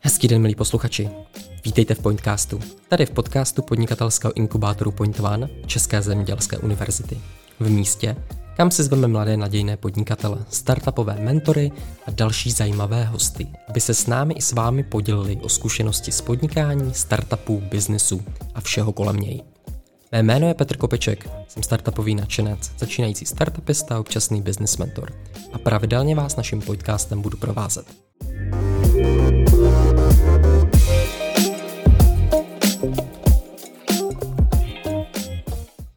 Hezký den, milí posluchači. Vítejte v Pointcastu. Tady v podcastu podnikatelského inkubátoru Point One České zemědělské univerzity. V místě, kam si zveme mladé nadějné podnikatele, startupové mentory a další zajímavé hosty, aby se s námi i s vámi podělili o zkušenosti z podnikání, startupů, biznesu a všeho kolem něj. Mé jméno je Petr Kopeček, jsem startupový nadšenec, začínající startupista a občasný business mentor a pravidelně vás naším podcastem budu provázet.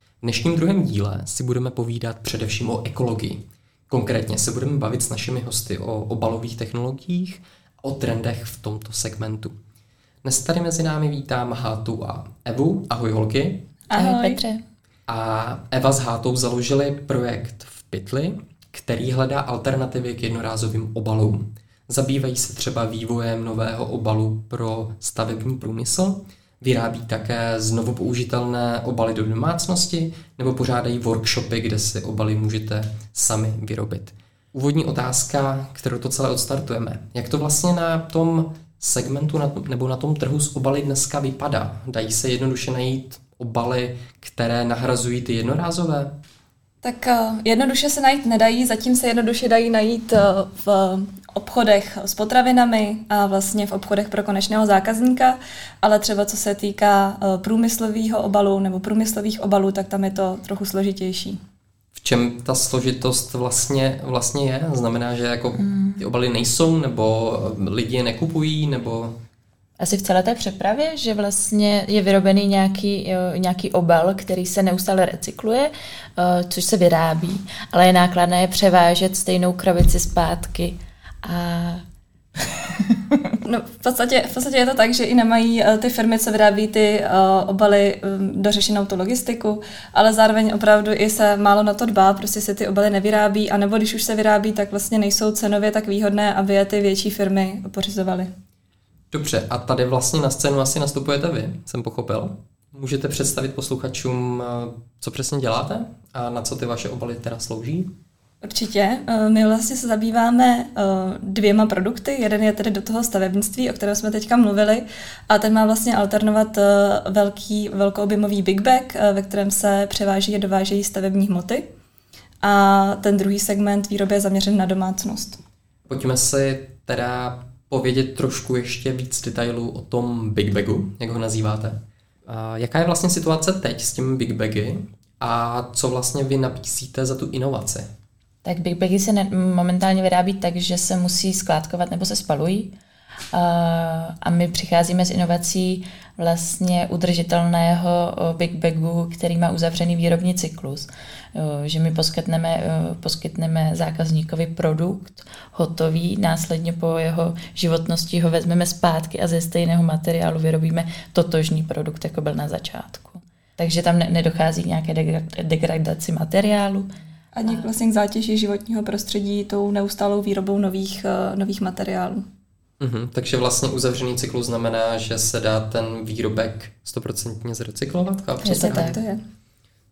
V dnešním druhém díle si budeme povídat především o ekologii. Konkrétně se budeme bavit s našimi hosty o obalových technologiích a o trendech v tomto segmentu. Dnes tady mezi námi vítám Hátu a Evu. Ahoj holky. Ahoj, Ahoj Petře. A Eva s Hátou založili projekt v Pytli, který hledá alternativy k jednorázovým obalům. Zabývají se třeba vývojem nového obalu pro stavební průmysl, vyrábí také znovu použitelné obaly do domácnosti nebo pořádají workshopy, kde si obaly můžete sami vyrobit. Úvodní otázka, kterou to celé odstartujeme. Jak to vlastně na tom segmentu nebo na tom trhu s obaly dneska vypadá? Dají se jednoduše najít obaly, které nahrazují ty jednorázové? Tak uh, jednoduše se najít nedají, zatím se jednoduše dají najít uh, v obchodech s potravinami a vlastně v obchodech pro konečného zákazníka, ale třeba co se týká uh, průmyslového obalu nebo průmyslových obalů, tak tam je to trochu složitější. V čem ta složitost vlastně, vlastně je? Znamená, že jako hmm. ty obaly nejsou, nebo lidi je nekupují, nebo asi v celé té přepravě, že vlastně je vyrobený nějaký, nějaký obal, který se neustále recykluje, eh, což se vyrábí, ale je nákladné převážet stejnou krabici zpátky. A No, v podstatě, v podstatě je to tak, že i nemají uh, ty firmy, co vyrábí ty uh, obaly, um, dořešenou tu logistiku, ale zároveň opravdu i se málo na to dbá, prostě se ty obaly nevyrábí, anebo když už se vyrábí, tak vlastně nejsou cenově tak výhodné, aby je ty větší firmy pořizovaly. Dobře, a tady vlastně na scénu asi nastupujete vy, jsem pochopil. Můžete představit posluchačům, eh, co přesně děláte a na co ty vaše obaly teda slouží? Určitě. Eh, my vlastně se zabýváme eh, dvěma produkty. Jeden je tedy do toho stavebnictví, o kterém jsme teďka mluvili, a ten má vlastně alternovat velký, velkoobjemový big bag, ve kterém se převáží a dovážejí stavební hmoty. A ten druhý segment výroby je zaměřen na domácnost. Pojďme si teda povědět trošku ještě víc detailů o tom Big Bagu, jak ho nazýváte. A jaká je vlastně situace teď s těmi Big Bagy a co vlastně vy nabízíte za tu inovaci? Tak Big Bagy se momentálně vyrábí tak, že se musí skládkovat nebo se spalují. A my přicházíme s inovací vlastně udržitelného Big Bagu, který má uzavřený výrobní cyklus. Že my poskytneme, poskytneme zákazníkovi produkt hotový, následně po jeho životnosti ho vezmeme zpátky a ze stejného materiálu vyrobíme totožný produkt, jako byl na začátku. Takže tam nedochází k nějaké degradaci materiálu, ani vlastně k zátěži životního prostředí tou neustálou výrobou nových, nových materiálů. Mm-hmm, takže vlastně uzavřený cyklus znamená, že se dá ten výrobek stoprocentně zrecyklovat? Přesně tak to je.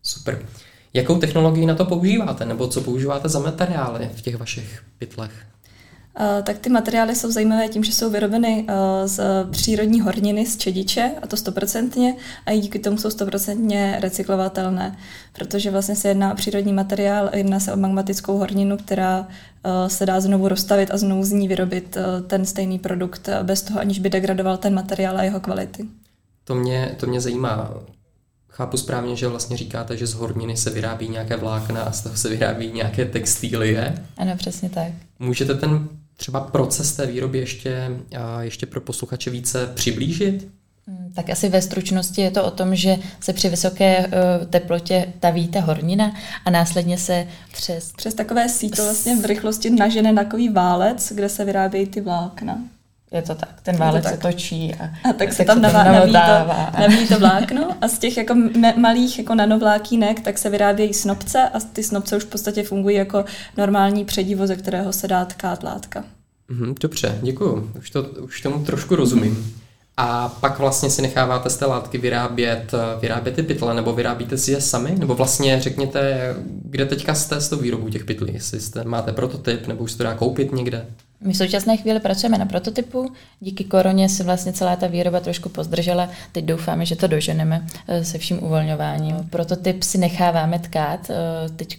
Super. Jakou technologii na to používáte, nebo co používáte za materiály v těch vašich pytlech? Uh, tak ty materiály jsou zajímavé tím, že jsou vyrobeny uh, z přírodní horniny, z čediče, a to stoprocentně, a díky tomu jsou stoprocentně recyklovatelné, protože vlastně se jedná o přírodní materiál, jedná se o magmatickou horninu, která uh, se dá znovu rozstavit a znovu z ní vyrobit ten stejný produkt bez toho, aniž by degradoval ten materiál a jeho kvality. To mě, to mě zajímá. Chápu správně, že vlastně říkáte, že z horniny se vyrábí nějaké vlákna a z toho se vyrábí nějaké textílie. Ano, přesně tak. Můžete ten třeba proces té výroby ještě, ještě pro posluchače více přiblížit? Hmm, tak asi ve stručnosti je to o tom, že se při vysoké uh, teplotě taví ta hornina a následně se přes... Přes takové síto vlastně v rychlosti nažene na takový válec, kde se vyrábějí ty vlákna. Je to tak, ten válec to tak. se točí a, a tak se tam navá, naví, to, naví to vlákno a z těch jako me, malých jako nanovlákínek tak se vyrábějí snopce a ty snopce už v podstatě fungují jako normální předivo, ze kterého se dá tkát látka. Mhm, dobře, děkuju. Už, to, už tomu trošku rozumím. A pak vlastně si necháváte z té látky vyrábět, vyrábět ty pytle, nebo vyrábíte si je sami? Nebo vlastně řekněte, Kde teďka jste s tou výrobou těch pytlí? Jestli jste, máte prototyp nebo už se to dá koupit někde? My v současné chvíli pracujeme na prototypu. Díky koroně se vlastně celá ta výroba trošku pozdržela. Teď doufáme, že to doženeme eh, se vším uvolňováním. Prototyp si necháváme tkát. Eh, teď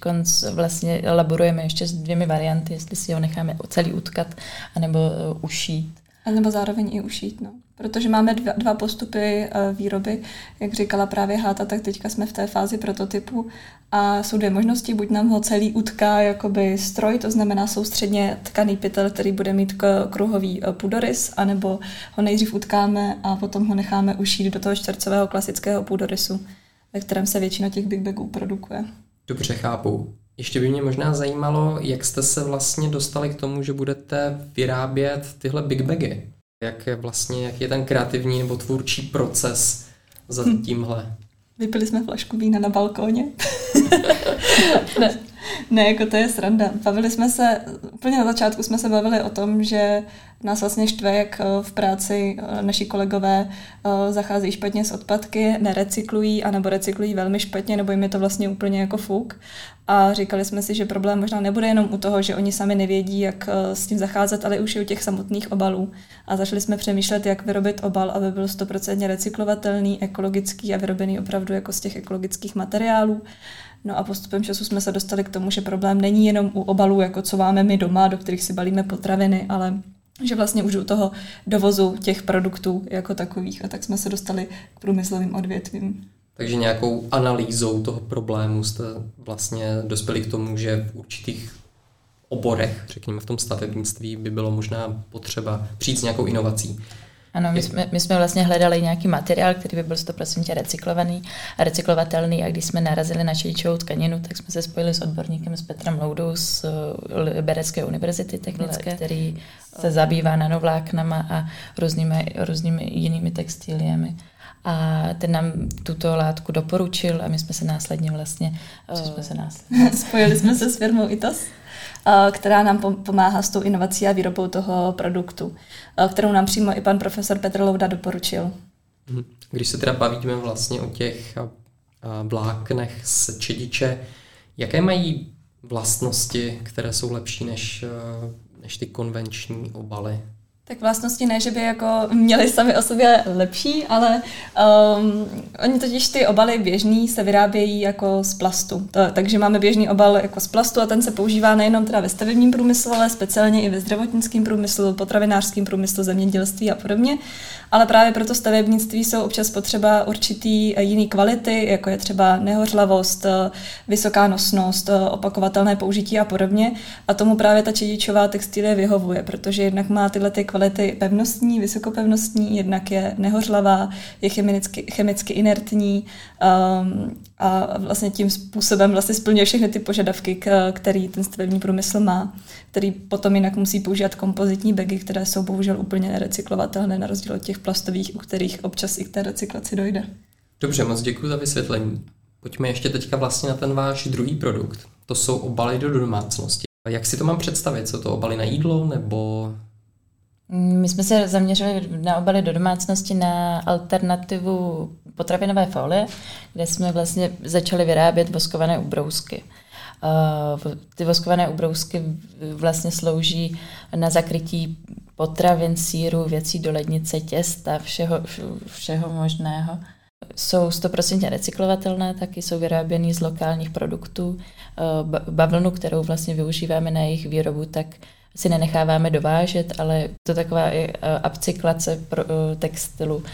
vlastně laborujeme ještě s dvěmi varianty, jestli si ho necháme celý utkat, anebo eh, ušít. A nebo zároveň i ušít, no. Protože máme dva, dva postupy uh, výroby, jak říkala právě Háta, tak teďka jsme v té fázi prototypu a jsou dvě možnosti, buď nám ho celý utká jakoby stroj, to znamená soustředně tkaný pytel, který bude mít kruhový uh, půdorys, anebo ho nejdřív utkáme a potom ho necháme ušít do toho čtvercového klasického půdorysu, ve kterém se většina těch big bagů produkuje. Dobře, chápu. Ještě by mě možná zajímalo, jak jste se vlastně dostali k tomu, že budete vyrábět tyhle big bagy. Jak je vlastně, jak je ten kreativní nebo tvůrčí proces za hm. tímhle? Vypili jsme flašku vína na balkóně. ne, ne, jako to je sranda. Bavili jsme se, úplně na začátku jsme se bavili o tom, že nás vlastně štve, jak eh, v práci eh, naši kolegové eh, zacházejí špatně s odpadky, nerecyklují, anebo recyklují velmi špatně, nebo jim je to vlastně úplně jako fuk. A říkali jsme si, že problém možná nebude jenom u toho, že oni sami nevědí, jak s tím zacházet, ale už i u těch samotných obalů. A začali jsme přemýšlet, jak vyrobit obal, aby byl stoprocentně recyklovatelný, ekologický a vyrobený opravdu jako z těch ekologických materiálů. No a postupem času jsme se dostali k tomu, že problém není jenom u obalů, jako co máme my doma, do kterých si balíme potraviny, ale že vlastně už u toho dovozu těch produktů jako takových. A tak jsme se dostali k průmyslovým odvětvím. Takže nějakou analýzou toho problému jste vlastně dospěli k tomu, že v určitých oborech, řekněme v tom stavebnictví, by bylo možná potřeba přijít s nějakou inovací. Ano, my jsme, my jsme vlastně hledali nějaký materiál, který by byl 100% recyklovaný a recyklovatelný a když jsme narazili na čeličovou tkaninu, tak jsme se spojili s odborníkem s Petrem Loudou z eh, Liberecké univerzity technické, který se zabývá nanovláknama a různými, různými jinými textiliemi. A ten nám tuto látku doporučil a my jsme se následně vlastně, co jsme se následně? Spojili jsme se s firmou ITAS která nám pomáhá s tou inovací a výrobou toho produktu, kterou nám přímo i pan profesor Petr Louda doporučil. Mhm. Když se teda bavíme vlastně o těch vláknech z čediče, jaké mají vlastnosti, které jsou lepší než, než ty konvenční obaly? Tak vlastnosti ne, že by jako měli sami o sobě lepší, ale um, oni totiž ty obaly běžný se vyrábějí jako z plastu. To, takže máme běžný obal jako z plastu a ten se používá nejenom teda ve stavebním průmyslu, ale speciálně i ve zdravotnickém průmyslu, potravinářském průmyslu, zemědělství a podobně. Ale právě proto stavebnictví jsou občas potřeba určitý jiný kvality, jako je třeba nehořlavost, vysoká nosnost, opakovatelné použití a podobně. A tomu právě ta čedičová textilie vyhovuje, protože jednak má tyhle ty kvality pevnostní, vysokopevnostní, jednak je nehořlavá, je chemicky, chemicky inertní um, a vlastně tím způsobem vlastně splňuje všechny ty požadavky, který ten stavební průmysl má, který potom jinak musí používat kompozitní bagy, které jsou bohužel úplně nerecyklovatelné na rozdíl od těch plastových, u kterých občas i k té recyklaci dojde. Dobře, moc děkuji za vysvětlení. Pojďme ještě teďka vlastně na ten váš druhý produkt. To jsou obaly do domácnosti. Jak si to mám představit? Jsou to obaly na jídlo nebo my jsme se zaměřili na obaly do domácnosti na alternativu potravinové folie, kde jsme vlastně začali vyrábět voskované ubrousky. Ty voskované ubrousky vlastně slouží na zakrytí potravin, síru, věcí do lednice, těsta, všeho, všeho možného. Jsou 100% recyklovatelné, taky jsou vyráběny z lokálních produktů. Bavlnu, kterou vlastně využíváme na jejich výrobu, tak si nenecháváme dovážet, ale to taková i upcyklace pro textilu,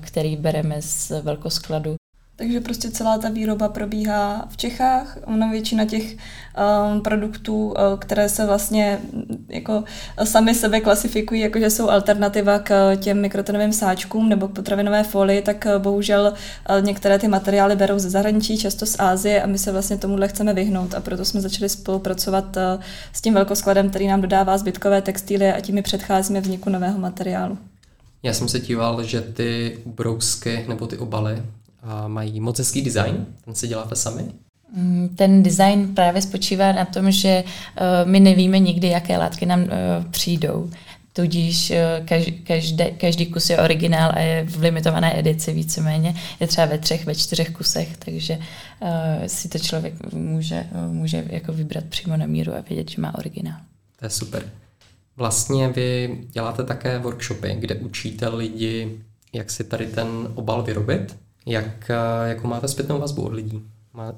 který bereme z velkoskladu takže prostě celá ta výroba probíhá v Čechách. Ona většina těch um, produktů, uh, které se vlastně mm, jako sami sebe klasifikují, jako že jsou alternativa k těm mikrotonovým sáčkům nebo k potravinové folii, tak uh, bohužel uh, některé ty materiály berou ze zahraničí, často z Ázie a my se vlastně tomuhle chceme vyhnout a proto jsme začali spolupracovat uh, s tím velkoskladem, který nám dodává zbytkové textíly a tím předcházíme vzniku nového materiálu. Já jsem se díval, že ty brousky nebo ty obaly a mají moc hezký design, ten si děláte sami? Mm, ten design právě spočívá na tom, že uh, my nevíme nikdy, jaké látky nám uh, přijdou. tudíž každý, každý kus je originál a je v limitované edici víceméně. Je třeba ve třech, ve čtyřech kusech, takže si to člověk může, může jako vybrat přímo na míru a vědět, že má originál. To je super. Vlastně vy děláte také workshopy, kde učíte lidi, jak si tady ten obal vyrobit. Jak, eh, jakou máte zpětnou vazbu od lidí?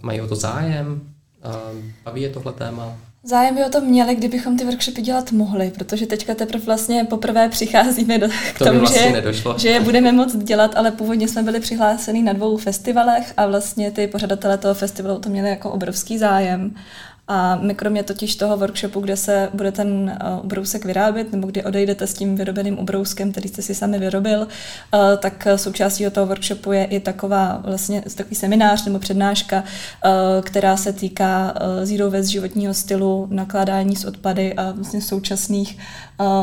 Mají o to zájem? Eh, baví je tohle téma? Zájem by o to měli, kdybychom ty workshopy dělat mohli, protože teďka teprve vlastně poprvé přicházíme do, k to tomu, vlastně že, nedošlo. že je budeme moct dělat, ale původně jsme byli přihláseni na dvou festivalech a vlastně ty pořadatelé toho festivalu to měli jako obrovský zájem. A my kromě totiž toho workshopu, kde se bude ten ubrousek vyrábět, nebo kdy odejdete s tím vyrobeným ubrouskem, který jste si sami vyrobil, uh, tak součástí toho workshopu je i taková vlastně takový seminář nebo přednáška, která se týká zero waste životního stylu, nakládání s odpady a vlastně současných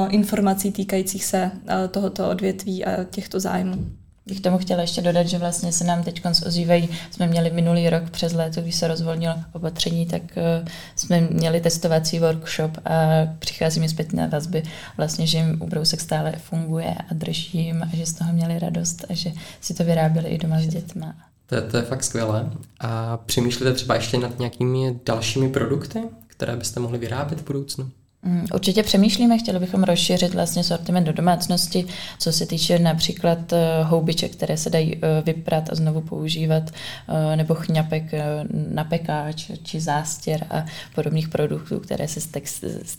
informací týkajících se tohoto odvětví a těchto zájmů bych tomu chtěla ještě dodat, že vlastně se nám teď ozývají, jsme měli minulý rok přes léto, když se rozvolnilo opatření, tak uh, jsme měli testovací workshop a přichází mi zpětné vazby, vlastně, že jim ubrousek stále funguje a drží jim a že z toho měli radost a že si to vyráběli i doma s dětma. To, to je fakt skvělé. A přemýšlíte třeba ještě nad nějakými dalšími produkty, které byste mohli vyrábět v budoucnu? Mm, určitě přemýšlíme, chtěli bychom rozšířit vlastně sortiment do domácnosti, co se týče například eh, houbiček, které se dají eh, vyprat a znovu používat, eh, nebo chňapek na pekáč či zástěr a podobných produktů, které se z, text, z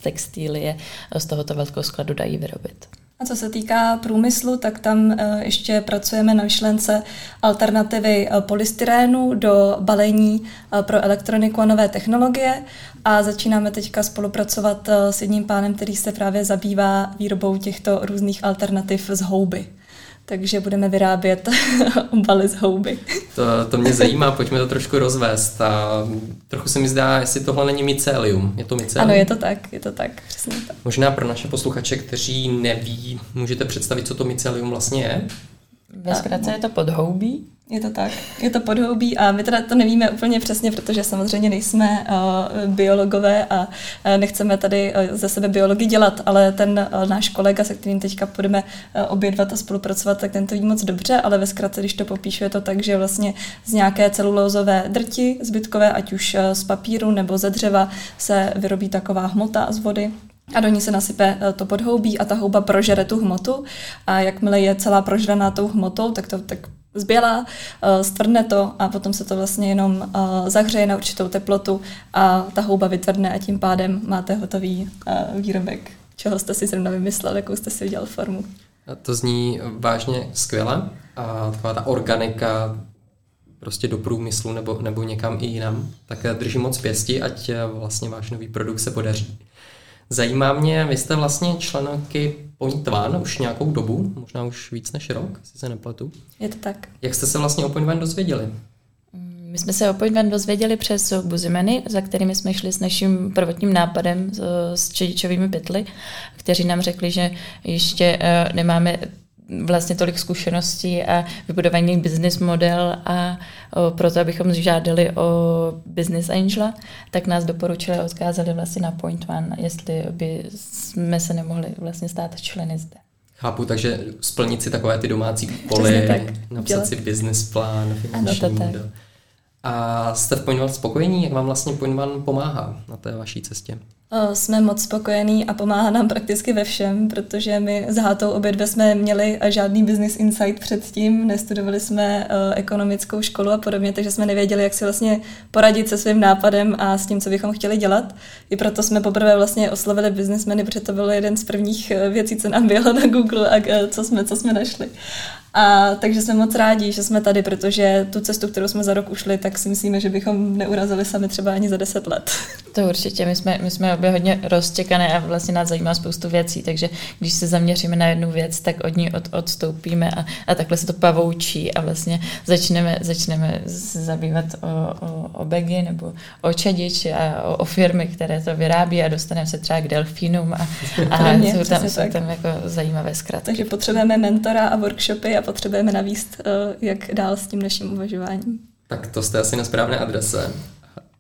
z tohoto velkého skladu dají vyrobit. A co se týká průmyslu, tak tam eh, ještě pracujeme na myšlence alternativy eh, polystyrénu do balení eh, pro elektroniku a nové technologie. A začínáme teďka spolupracovat s jedním pánem, který se právě zabývá výrobou těchto různých alternativ z houby takže budeme vyrábět obaly z houby. To, to mě zajímá, pojďme to trošku rozvést. A trochu se mi zdá, jestli tohle není mycelium. Je to mycelium? Ano, je to tak, je to tak, přesně tak. Možná pro naše posluchače, kteří neví, můžete představit, co to mycelium vlastně je? Ve zkratce je to podhoubí, je to tak, je to podhoubí a my teda to nevíme úplně přesně, protože samozřejmě nejsme uh, biologové a uh, nechceme tady uh, ze sebe biologi dělat, ale ten uh, náš kolega, se kterým teďka budeme uh, obědvat a spolupracovat, tak ten to ví moc dobře, ale ve zkratce, když to popíšu, je to tak, že vlastně z nějaké celulózové drti zbytkové, ať už uh, z papíru nebo ze dřeva, se vyrobí taková hmota z vody, a do ní se nasype to podhoubí a ta houba prožere tu hmotu. A jakmile je celá prožraná tou hmotou, tak to tak zbělá, eh, stvrdne to a potom se to vlastně jenom eh, zahřeje na určitou teplotu a ta houba vytvrdne a tím pádem máte hotový eh, výrobek, čeho jste si zrovna vymyslel, jakou jste si udělal formu. To zní vážně skvěle a taková ta organika prostě do průmyslu nebo, nebo někam i jinam, tak držím moc pěsti, ať vlastně váš nový produkt se podaří. Zajímá mě, vy jste vlastně členky Point One už nějakou dobu, možná už víc než rok, si se nepletu. Je to tak. Jak jste se vlastně o Point One dozvěděli? Mm, my jsme se o Point One dozvěděli přes Buzimeny, za kterými jsme šli s naším prvotním nápadem s čedičovými pytly, kteří nám řekli, že ještě eh, nemáme vlastně tolik zkušeností a vybudovaný business model a o, proto, abychom žádali o business angela, tak nás doporučili a odkázali vlastně na Point One, jestli by jsme se nemohli vlastně stát členy zde. Chápu, takže splnit si takové ty domácí úkoly, napsat dělat. si business plán, finanční model. A jste v Point One spokojení? Jak vám vlastně Point One pomáhá na té vaší cestě? Jsme moc spokojení a pomáhá nám prakticky ve všem, protože my s Hátou obě dvě jsme měli žádný business insight předtím, nestudovali jsme ekonomickou školu a podobně, takže jsme nevěděli, jak si vlastně poradit se svým nápadem a s tím, co bychom chtěli dělat. I proto jsme poprvé vlastně oslovili businessmeny, protože to byl jeden z prvních věcí, co nám bylo na Google a co jsme, co jsme našli. A takže jsme moc rádi, že jsme tady, protože tu cestu, kterou jsme za rok ušli, tak si myslíme, že bychom neurazili sami třeba ani za deset let. To určitě, my jsme, my jsme obě hodně roztěkané a vlastně nás zajímá spoustu věcí, takže když se zaměříme na jednu věc, tak od ní od, odstoupíme a, a takhle se to pavoučí a vlastně začneme, začneme se zabývat o, o, o begy nebo o čedič a o, o firmy, které to vyrábí a dostaneme se třeba k delfínům a, a mě, jsou, tam, jsou tam jako zajímavé zkratky. Takže potřebujeme mentora a workshopy a potřebujeme navíst, eh, jak dál s tím naším uvažováním. Tak to jste asi na správné adrese.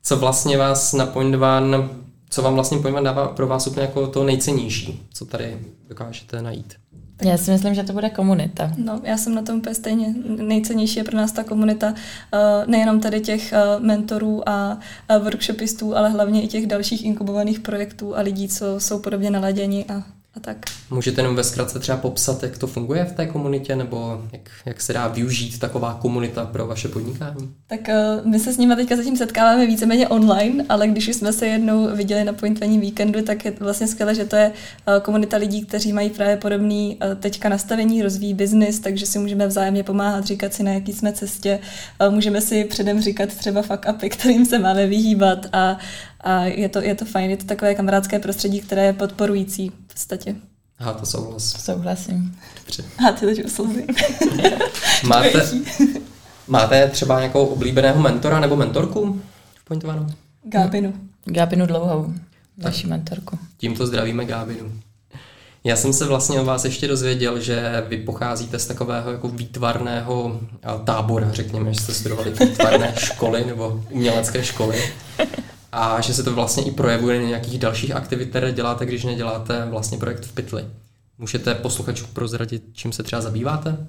Co vlastně vás na Point One Co vám vlastně pojďme dává pro vás úplně jako to nejcennější, co tady dokážete najít? Tak... Já si myslím, že to bude komunita. No, já jsem na tom úplně stejně. Nejcennější je pro nás ta komunita, uh, nejenom tady těch uh, mentorů a workshopistů, ale hlavně i těch dalších inkubovaných projektů a lidí, co jsou podobně naladěni a a tak. Můžete jenom ve zkratce třeba popsat, jak to funguje v té komunitě, nebo jak, jak se dá využít taková komunita pro vaše podnikání? Tak uh, my se s nimi teďka zatím setkáváme víceméně online, ale když jsme se jednou viděli na pointování víkendu, tak je vlastně skvělé, že to je uh, komunita lidí, kteří mají právě podobný uh, teďka nastavení, rozvíjí biznis, takže si můžeme vzájemně pomáhat, říkat si, na jaký jsme cestě. Uh, můžeme si předem říkat třeba fuck upy, kterým se máme vyhýbat a, a je to, je to fajn, je to takové kamarádské prostředí, které je podporující v podstatě. Aha, to souhlas. Souhlasím. Dobře. A ty teď usloužím. máte, máte třeba nějakou oblíbeného mentora nebo mentorku v Pointovanou? Gábinu. Gábinu dlouhou, naši mentorku. Tímto zdravíme Gábinu. Já jsem se vlastně o vás ještě dozvěděl, že vy pocházíte z takového jako výtvarného tábora, řekněme, že jste studovali výtvarné školy nebo umělecké školy a že se to vlastně i projevuje na nějakých dalších aktivit, které děláte, když neděláte vlastně projekt v pytli. Můžete posluchačům prozradit, čím se třeba zabýváte?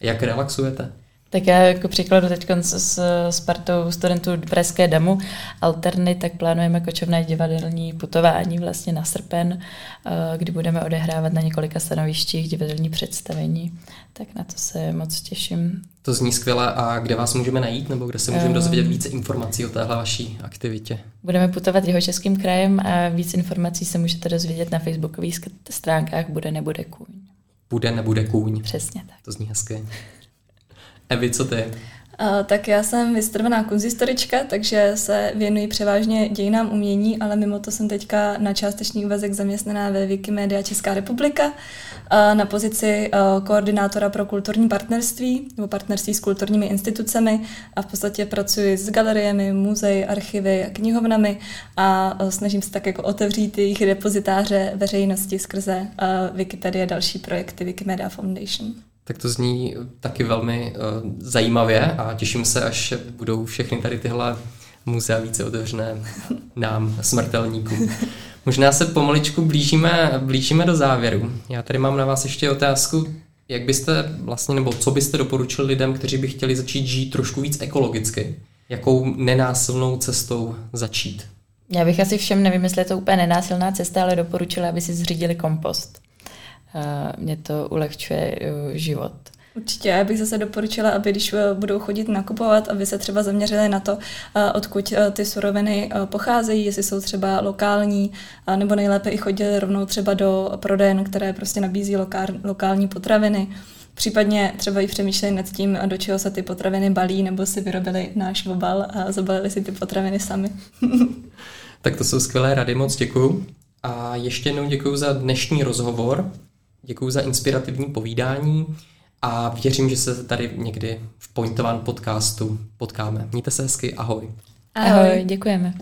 Jak relaxujete? Tak já jako příkladu teď s, s partou studentů Pražské damu Alterny, tak plánujeme kočovné divadelní putování vlastně na srpen, eh, kdy budeme odehrávat na několika stanovištích divadelní představení. Tak na to se moc těším. To zní skvěle. A kde vás můžeme najít, nebo kde se můžeme dozvědět více informací o téhle vaší aktivitě? Budeme putovat jeho českým krajem a víc informací se můžete dozvědět na facebookových stránkách Bude nebude kůň. Bude nebude kůň. Přesně tak. To zní hezky. Evi, co ty? Uh, tak já jsem vystrvená kunzistorička, takže se věnuji převážně dějinám umění, ale mimo to jsem teďka na částečný úvazek zaměstnaná ve Wikimedia Česká republika uh, na pozici uh, koordinátora pro kulturní partnerství nebo partnerství s kulturními institucemi a v podstatě pracuji s galeriemi, muzeji, archivy a knihovnami a snažím se tak jako otevřít jejich depozitáře veřejnosti skrze Wikipedia další projekty Wikimedia Foundation tak to zní taky velmi uh, zajímavě a těším se, až budou všechny tady tyhle muzea více otevřené nám, smrtelníkům. Možná se pomaličku blížíme, blížíme do závěru. Já tady mám na vás ještě otázku, jak byste vlastně, nebo co byste doporučili lidem, kteří by chtěli začít žít trošku víc ekologicky? Jakou nenásilnou cestou začít? Já bych asi všem, je to úplně nenásilná cesta, ale doporučila, aby si zřídili kompost mě to ulehčuje uh, život. Určitě, já bych zase doporučila, aby když uh, budou chodit nakupovat, aby se třeba zaměřili na to, uh, odkud ty suroviny pocházejí, jestli jsou třeba lokální, nebo nejlépe i chodili rovnou třeba do prodejen, které prostě nabízí lokál, lokální potraviny. Případně třeba i přemýšleli nad tím, do čeho se ty potraviny balí, nebo si vyrobili náš obal a zabalili si ty potraviny sami. tak to jsou skvělé rady, moc děkuju. A ještě jednou děkuji za dnešní rozhovor. Děkuji za inspirativní povídání a věřím, že se tady někdy v Pointovan podcastu potkáme. Mějte se hezky, ahoj. Ahoj, ahoj děkujeme.